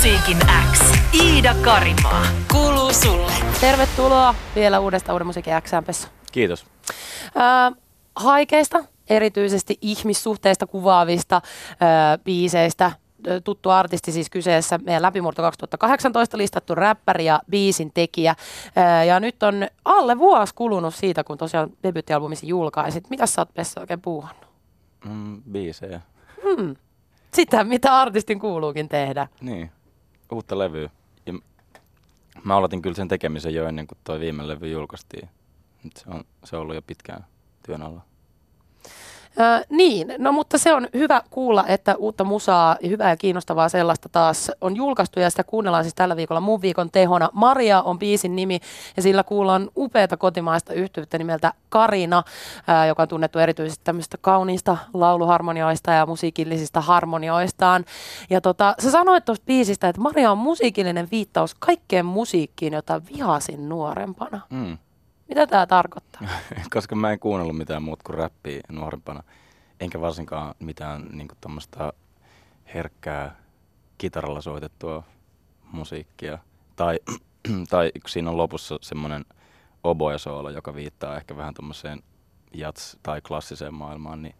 Musiikin X. Iida Karimaa. Kuuluu sulle. Tervetuloa vielä uudesta Uuden musiikin X-Pessu. Kiitos. Äh, haikeista, erityisesti ihmissuhteista kuvaavista äh, biiseistä. Tuttu artisti siis kyseessä, meidän läpimurto 2018 listattu räppäri ja biisin tekijä. Ja nyt on alle vuosi kulunut siitä, kun tosiaan debyyttialbumisi julkaisit. Mitä sä oot Pessu oikein puuhannut? Mm, biisejä. Hmm. Sitä, mitä artistin kuuluukin tehdä. Niin, uutta levyä. Ja mä aloitin kyllä sen tekemisen jo ennen kuin toi viime levy julkaistiin. se on, se on ollut jo pitkään työn alla. Äh, niin, no mutta se on hyvä kuulla, että uutta musaa hyvää ja kiinnostavaa sellaista taas on julkaistu ja sitä kuunnellaan siis tällä viikolla mun viikon tehona. Maria on biisin nimi ja sillä kuullaan upeata kotimaista yhtyvyyttä nimeltä Karina, äh, joka on tunnettu erityisesti tämmöistä kauniista lauluharmonioista ja musiikillisista harmonioistaan. Ja tota, sä sanoit tuosta biisistä, että Maria on musiikillinen viittaus kaikkeen musiikkiin, jota vihasin nuorempana. Mm. Mitä tämä tarkoittaa? Koska mä en kuunnellut mitään muuta kuin räppiä nuorempana. Enkä varsinkaan mitään niin tuommoista herkkää kitaralla soitettua musiikkia. Tai, tai siinä on lopussa semmoinen oboe-soolo, joka viittaa ehkä vähän tuommoiseen jats- tai klassiseen maailmaan, niin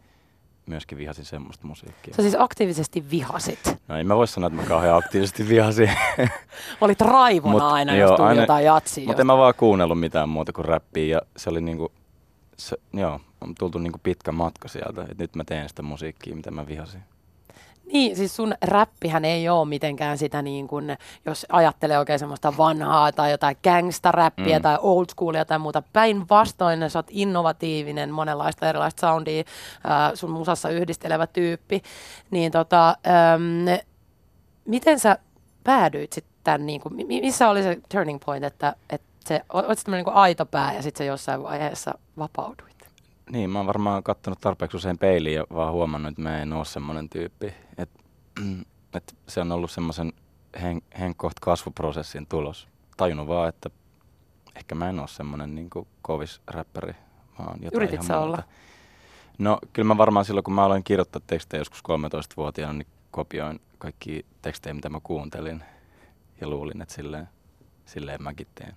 myöskin vihasin semmoista musiikkia. Sä siis aktiivisesti vihasit? No en mä voi sanoa, että mä kauhean aktiivisesti vihasin. Olit raivona Mut, aina, joo, jos tuli aina, jotain jatsia. Mutta en mä vaan kuunnellut mitään muuta kuin räppiä ja se oli niinku, se, joo, on tultu niinku pitkä matka sieltä, että nyt mä teen sitä musiikkia, mitä mä vihasin. Niin, siis sun räppihän ei ole mitenkään sitä niin kuin, jos ajattelee oikein semmoista vanhaa tai jotain gangsta-räppiä mm. tai old schoolia tai muuta. Päinvastoin sä oot innovatiivinen, monenlaista erilaista soundia äh, sun musassa yhdistelevä tyyppi. Niin tota, ähm, miten sä päädyit sitten, niin kuin, missä oli se turning point, että, että se, olit se niin kuin aito pää ja sitten se jossain vaiheessa vapauduit? Niin, mä oon varmaan katsonut tarpeeksi usein peiliin ja vaan huomannut, että mä en ole semmoinen tyyppi. Että et se on ollut semmoisen hen, henkoht kasvuprosessin tulos. Tajunnut vaan, että ehkä mä en ole semmoinen niin kovis räppäri, vaan jotain Yritit ihan olla? No kyllä mä varmaan silloin, kun mä aloin kirjoittaa tekstejä joskus 13-vuotiaana, niin kopioin kaikki tekstejä, mitä mä kuuntelin. Ja luulin, että silleen, silleen mäkin teen.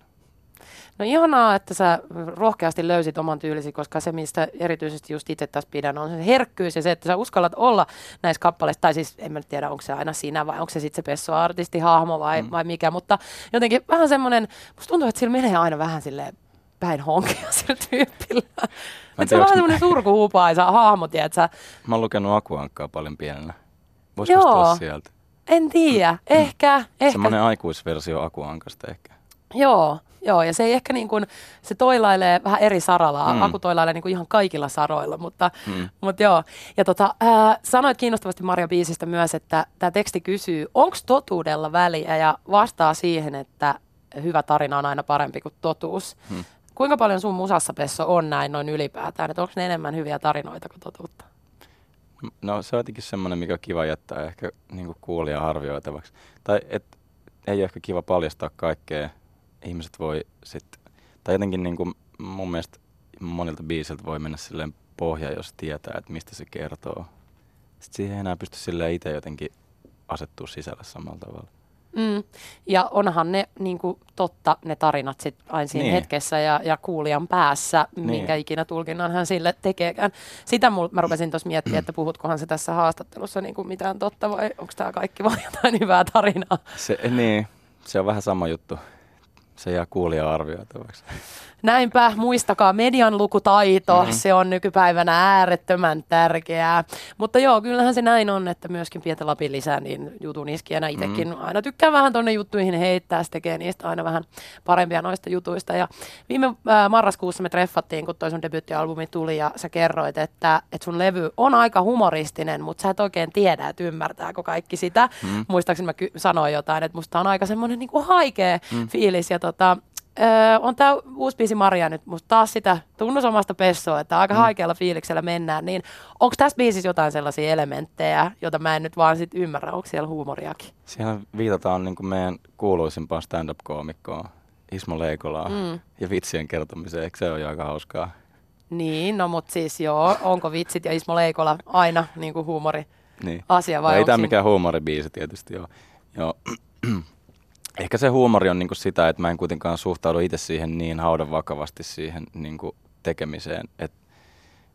No ihanaa, että sä rohkeasti löysit oman tyylisi, koska se, mistä erityisesti just itse tässä pidän, on se herkkyys ja se, että sä uskallat olla näissä kappaleissa, tai siis en mä tiedä, onko se aina sinä vai onko se sitten se Pesso-artisti, hahmo vai, mm. vai mikä, mutta jotenkin vähän semmoinen, musta tuntuu, että sillä menee aina vähän silleen päin honkia sillä tyypillä. Että se on vähän semmoinen surkuhupaisa hahmo, tiedätkö Mä oon lukenut Akuankkaa paljon pienellä. Voisiko sieltä? En tiedä, ehkä. ehkä. Semmoinen aikuisversio Akuankasta ehkä. Joo, Joo, ja se ei ehkä niin kuin, se toilailee vähän eri saralla, mm. Aku toilailee niin kuin ihan kaikilla saroilla, mutta, mm. mutta joo. Ja tota, äh, sanoit kiinnostavasti Maria Biisistä myös, että tämä teksti kysyy, onko totuudella väliä ja vastaa siihen, että hyvä tarina on aina parempi kuin totuus. Mm. Kuinka paljon sun musassa, Pesso, on näin noin ylipäätään, että onko ne enemmän hyviä tarinoita kuin totuutta? No se on jotenkin semmoinen, mikä on kiva jättää ehkä niin kuulija arvioitavaksi. Tai et, ei ole ehkä kiva paljastaa kaikkea ihmiset voi sitten, tai jotenkin niin kuin mun mielestä monilta biisiltä voi mennä silleen pohja, jos tietää, että mistä se kertoo. Sitten siihen ei enää pysty silleen itse jotenkin asettua sisällä samalla tavalla. Mm. Ja onhan ne niin kuin, totta ne tarinat sit aina siinä niin. hetkessä ja, ja kuulijan päässä, niin. minkä ikinä tulkinnan hän sille tekeekään. Sitä mul, mä rupesin tuossa miettimään, että puhutkohan se tässä haastattelussa niin kuin mitään totta vai onko tämä kaikki vain jotain hyvää tarinaa? Se, niin, se on vähän sama juttu. Se jää kuulija arvioitavaksi. Näinpä, muistakaa median lukutaito, mm-hmm. se on nykypäivänä äärettömän tärkeää. Mutta joo, kyllähän se näin on, että myöskin pientä Lapin lisää, niin jutun iskijänä itsekin mm-hmm. aina tykkään vähän tonne juttuihin heittää, se tekee niistä aina vähän parempia noista jutuista. Ja viime äh, marraskuussa me treffattiin, kun toi sun debyyttialbumi tuli ja sä kerroit, että, että sun levy on aika humoristinen, mutta sä et oikein tiedä, että ymmärtääkö kaikki sitä. Mm-hmm. Muistaakseni mä ky- sanoin jotain, että musta on aika semmoinen niin haikea mm-hmm. fiilis ja tota, Öö, on tämä uusi biisi Maria nyt musta taas sitä tunnusomasta pessoa, että aika mm. haikealla fiiliksellä mennään, niin onko tässä biisissä jotain sellaisia elementtejä, joita mä en nyt vaan sit ymmärrä, onko siellä huumoriakin? Siellä viitataan niin kuin meidän kuuluisimpaan stand-up-koomikkoon, Ismo Leikolaa mm. ja vitsien kertomiseen, eikö se ole jo aika hauskaa? Niin, no mutta siis joo, onko vitsit ja Ismo Leikola aina niin kuin huumori niin. asia vai no, Ei tämä mikään huumoribiisi tietysti joo. joo. Ehkä se huumori on niinku sitä, että mä en kuitenkaan suhtaudu itse siihen niin haudan vakavasti siihen niinku tekemiseen, että,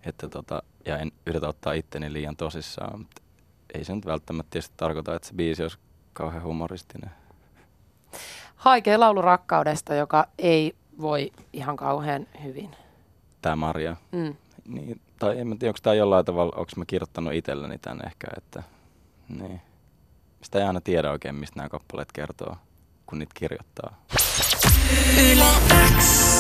että tota, ja en yritä ottaa itteni liian tosissaan. Mutta ei se nyt välttämättä tietysti tarkoita, että se biisi olisi kauhean humoristinen. Haikea laulu rakkaudesta, joka ei voi ihan kauhean hyvin. Tämä Maria. Mm. Niin, tai en tiedä, onko tämä jollain tavalla, onko mä kirjoittanut itselleni tämän ehkä, että niin. Sitä ei aina tiedä oikein, mistä nämä kappaleet kertoo, kun niitä kirjoittaa. Yle X.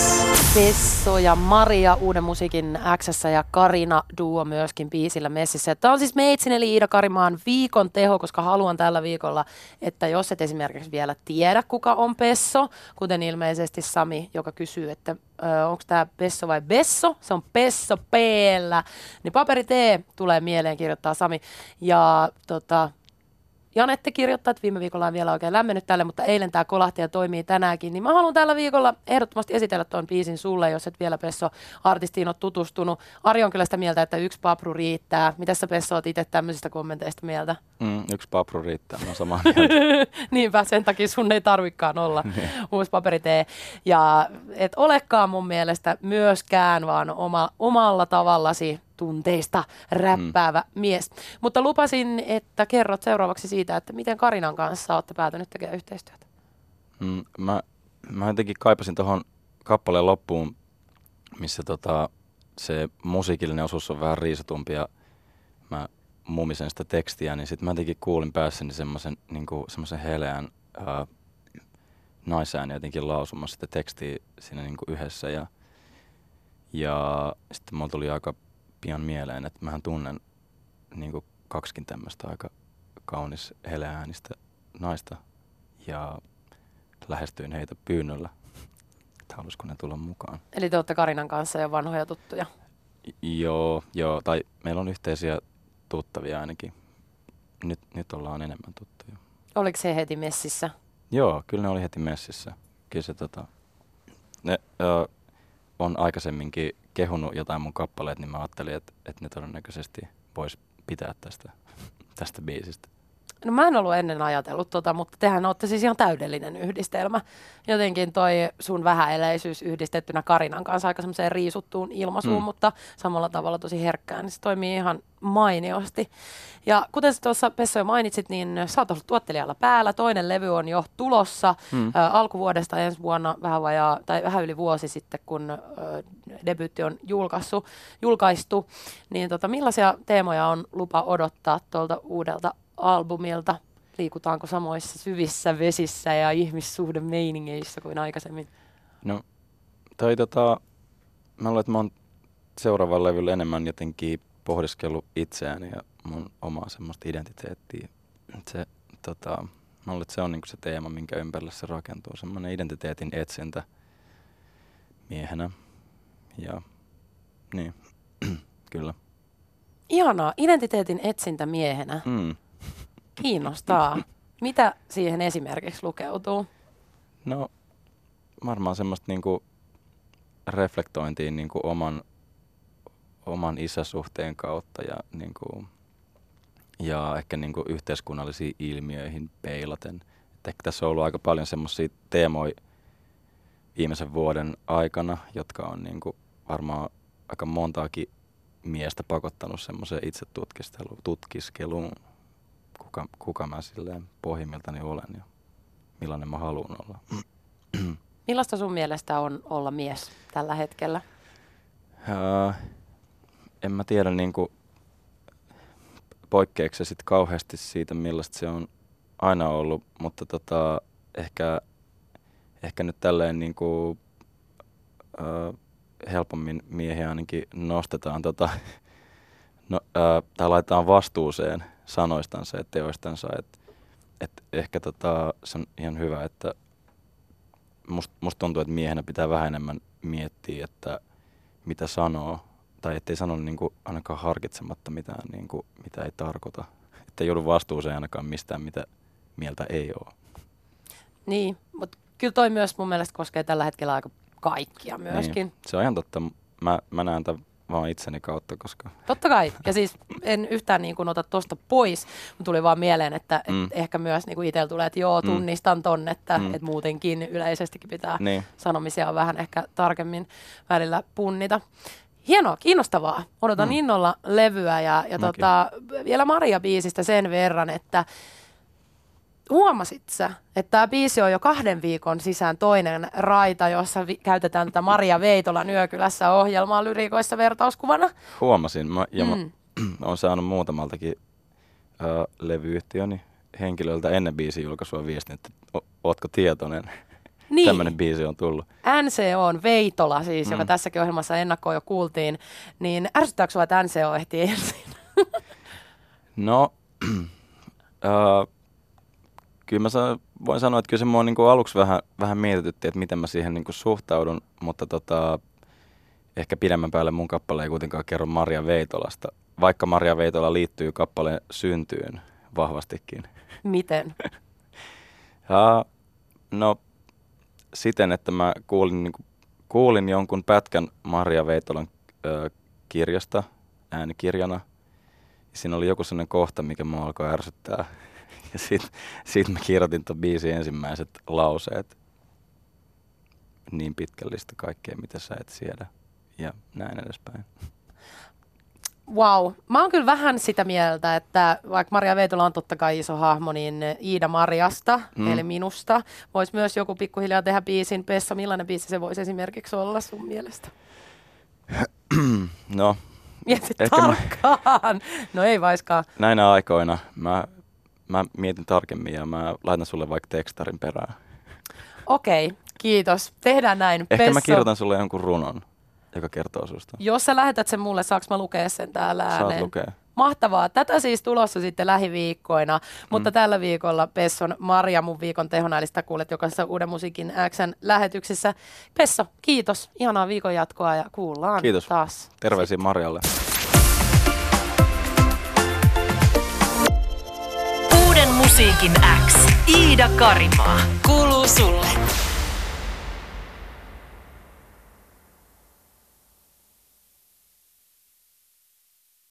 Vesso ja Maria uuden musiikin x ja Karina Duo myöskin biisillä messissä. Tämä on siis meitsin eli Iida Karimaan viikon teho, koska haluan tällä viikolla, että jos et esimerkiksi vielä tiedä, kuka on Pesso, kuten ilmeisesti Sami, joka kysyy, että onko tämä Pesso vai Besso, se on Pesso p niin paperi T tulee mieleen kirjoittaa Sami. Ja tota, Janette kirjoittaa, että viime viikolla on vielä oikein lämmennyt tälle, mutta eilen tämä kolahti ja toimii tänäänkin. Niin mä haluan tällä viikolla ehdottomasti esitellä tuon biisin sulle, jos et vielä Pesso artistiin ole tutustunut. Ari on kyllä sitä mieltä, että yksi papru riittää. Mitä sä Pesso oot itse tämmöisistä kommenteista mieltä? Mm, yksi papru riittää, mä samaa mieltä. Niinpä, sen takia sun ei tarvikaan olla niin. uusi paperitee. Ja et olekaan mun mielestä myöskään, vaan oma, omalla tavallasi tunteista räppäävä mm. mies. Mutta lupasin, että kerrot seuraavaksi siitä, että miten Karinan kanssa olette päätynyt tekemään yhteistyötä. Mm, mä, mä jotenkin kaipasin tuohon kappaleen loppuun, missä tota, se musiikillinen osuus on vähän riisutumpi ja mä mumisen sitä tekstiä, niin sitten mä jotenkin kuulin päässäni semmoisen niin semmoisen heleän ää, naisään jotenkin lausumassa sitä tekstiä siinä niin yhdessä ja, ja sitten mulla tuli aika pian mieleen, että mähän tunnen niin kuin kaksikin tämmöistä aika kaunis heleäänistä naista ja lähestyin heitä pyynnöllä, että halusiko ne tulla mukaan. Eli te olette Karinan kanssa jo vanhoja tuttuja? joo, joo, tai meillä on yhteisiä tuttavia ainakin. Nyt, nyt ollaan enemmän tuttuja. Oliko se heti messissä? Joo, kyllä ne oli heti messissä. Kyllä se tota, ne ö, on aikaisemminkin kehunut jotain mun kappaleet, niin mä ajattelin, että, että ne todennäköisesti vois pitää tästä, tästä biisistä. No mä en ollut ennen ajatellut tota, mutta tehän olette siis ihan täydellinen yhdistelmä. Jotenkin toi sun vähäeleisyys yhdistettynä Karinan kanssa aika semmoiseen riisuttuun ilmaisuun, mm. mutta samalla tavalla tosi herkkään, niin se toimii ihan mainiosti. Ja kuten sä tuossa Pesso jo mainitsit, niin sä oot ollut tuottelijalla päällä. Toinen levy on jo tulossa mm. ä, alkuvuodesta ensi vuonna vähän vajaa, tai vähän yli vuosi sitten, kun ä, debyytti on julkaistu. Niin tota, millaisia teemoja on lupa odottaa tuolta uudelta albumilta? Liikutaanko samoissa syvissä vesissä ja ihmissuhde meiningeissä kuin aikaisemmin? No, toi tota, mä luulen, että mä oon seuraavan levyllä enemmän jotenkin pohdiskellut itseäni ja mun omaa semmoista identiteettiä. Se, tota, mä luulen, että se on niinku se teema, minkä ympärillä se rakentuu. Semmoinen identiteetin etsintä miehenä. Ja niin, kyllä. Ihanaa, identiteetin etsintä miehenä. Mm. Kiinnostaa. Mitä siihen esimerkiksi lukeutuu? No varmaan semmoista niinku reflektointiin niinku oman, oman isäsuhteen kautta ja, niinku, ja ehkä niinku yhteiskunnallisiin ilmiöihin peilaten. Et ehkä tässä on ollut aika paljon semmoisia teemoja viimeisen vuoden aikana, jotka on niinku varmaan aika montaakin miestä pakottanut semmoiseen itse tutkiskeluun kuka, kuka mä silleen pohjimmiltani olen ja millainen mä haluan olla. Millaista sun mielestä on olla mies tällä hetkellä? Uh, en mä tiedä niin kuin, poikkeeksi sit kauheasti siitä, millaista se on aina ollut, mutta tota, ehkä, ehkä nyt tälleen niin kuin, uh, helpommin miehiä ainakin nostetaan tota, no, uh, tai laitetaan vastuuseen sanoistansa ja teoistansa. Et, et ehkä tota, se on ihan hyvä, että musta must tuntuu, että miehenä pitää vähän enemmän miettiä, että mitä sanoo, tai ettei sano niinku ainakaan harkitsematta mitään, niinku, mitä ei tarkoita. Että ei joudu vastuuseen ainakaan mistään, mitä mieltä ei ole. Niin, mutta kyllä toi myös mun mielestä koskee tällä hetkellä aika kaikkia myöskin. Niin. Se on ihan totta. Mä, mä näen tämän vaan itseni kautta, koska Totta kai. Ja siis en yhtään niin kuin ota tuosta pois, mutta tuli vaan mieleen, että et Mm. ehkä myös niin kuin itsellä tulee, että joo, tunnistan ton, että Mm. et muutenkin yleisestikin pitää niin. sanomisia vähän ehkä tarkemmin välillä punnita. Hienoa, kiinnostavaa. Odotan Mm. innolla levyä ja, ja Mäkin. tota, vielä Maria-biisistä sen verran, että huomasit sä, että tämä biisi on jo kahden viikon sisään toinen raita, jossa vi- käytetään tätä Maria Veitolan Yökylässä ohjelmaa lyriikoissa vertauskuvana. Huomasin mä, ja Mm. mä olen saanut muutamaltakin ö, levyyhtiöni henkilöltä ennen biisin julkaisua viestin, että o, ootko tietoinen, Niin. tämmöinen biisi on tullut. NCO on Veitola siis, mm. joka tässäkin ohjelmassa ennakkoon jo kuultiin, niin ärsyttääkö sinua, että NCO ehtii ensin? No, ö, kyllä mä sa- voin sanoa, että kyllä se mua niinku aluksi vähän, vähän mietitytti, että miten mä siihen niinku suhtaudun, mutta tota, ehkä pidemmän päälle mun kappale ei kuitenkaan kerro Maria Veitolasta, vaikka Maria Veitola liittyy kappaleen syntyyn vahvastikin. Miten? Ja, no siten, että mä kuulin, niin kuulin jonkun pätkän Maria Veitolan ö, kirjasta äänikirjana. Siinä oli joku sellainen kohta, mikä mua alkoi ärsyttää. Ja sit, sit mä kirjoitin ton biisin ensimmäiset lauseet. Niin pitkällistä kaikkea, mitä sä et siedä. Ja näin edespäin. Wow. Mä oon kyllä vähän sitä mieltä, että vaikka Maria Veitola on totta kai iso hahmo, niin Iida Marjasta, mm. Eli minusta, voisi myös joku pikkuhiljaa tehdä biisin. Pessa, millainen biisi se voisi esimerkiksi olla sun mielestä? No, Mietit Ehkä mä- tarkkaan. No ei vaiskaan. näinä aikoina mä, mä mietin tarkemmin ja mä laitan sulle vaikka tekstarin perään. Okei, kiitos. Tehdään näin. Ehkä Pesso, mä kirjoitan sulle jonkun runon, joka kertoo susta. Jos sä lähetät sen mulle, saaks mä lukea sen täällä Saat ääneen? lukea. Mahtavaa. Tätä siis tulossa sitten lähiviikkoina, mutta Mm. tällä viikolla Pesson Maria mun viikon sitä kuulet jokaisessa Uuden musiikin Xn lähetyksessä. Pesso, kiitos. Ihanaa viikon jatkoa ja kuullaan Kiitos. taas. Terveisiä Marjalle. Musiikin X. Iida Karimaa. Kuuluu sulle.